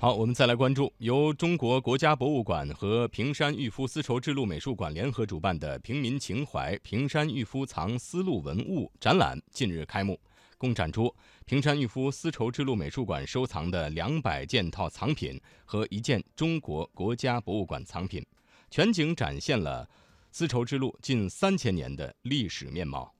好，我们再来关注由中国国家博物馆和平山玉夫丝绸之路美术馆联合主办的“平民情怀：平山玉夫藏丝路文物”展览近日开幕，共展出平山玉夫丝绸之路美术馆收藏的两百件套藏品和一件中国国家博物馆藏品，全景展现了丝绸之路近三千年的历史面貌。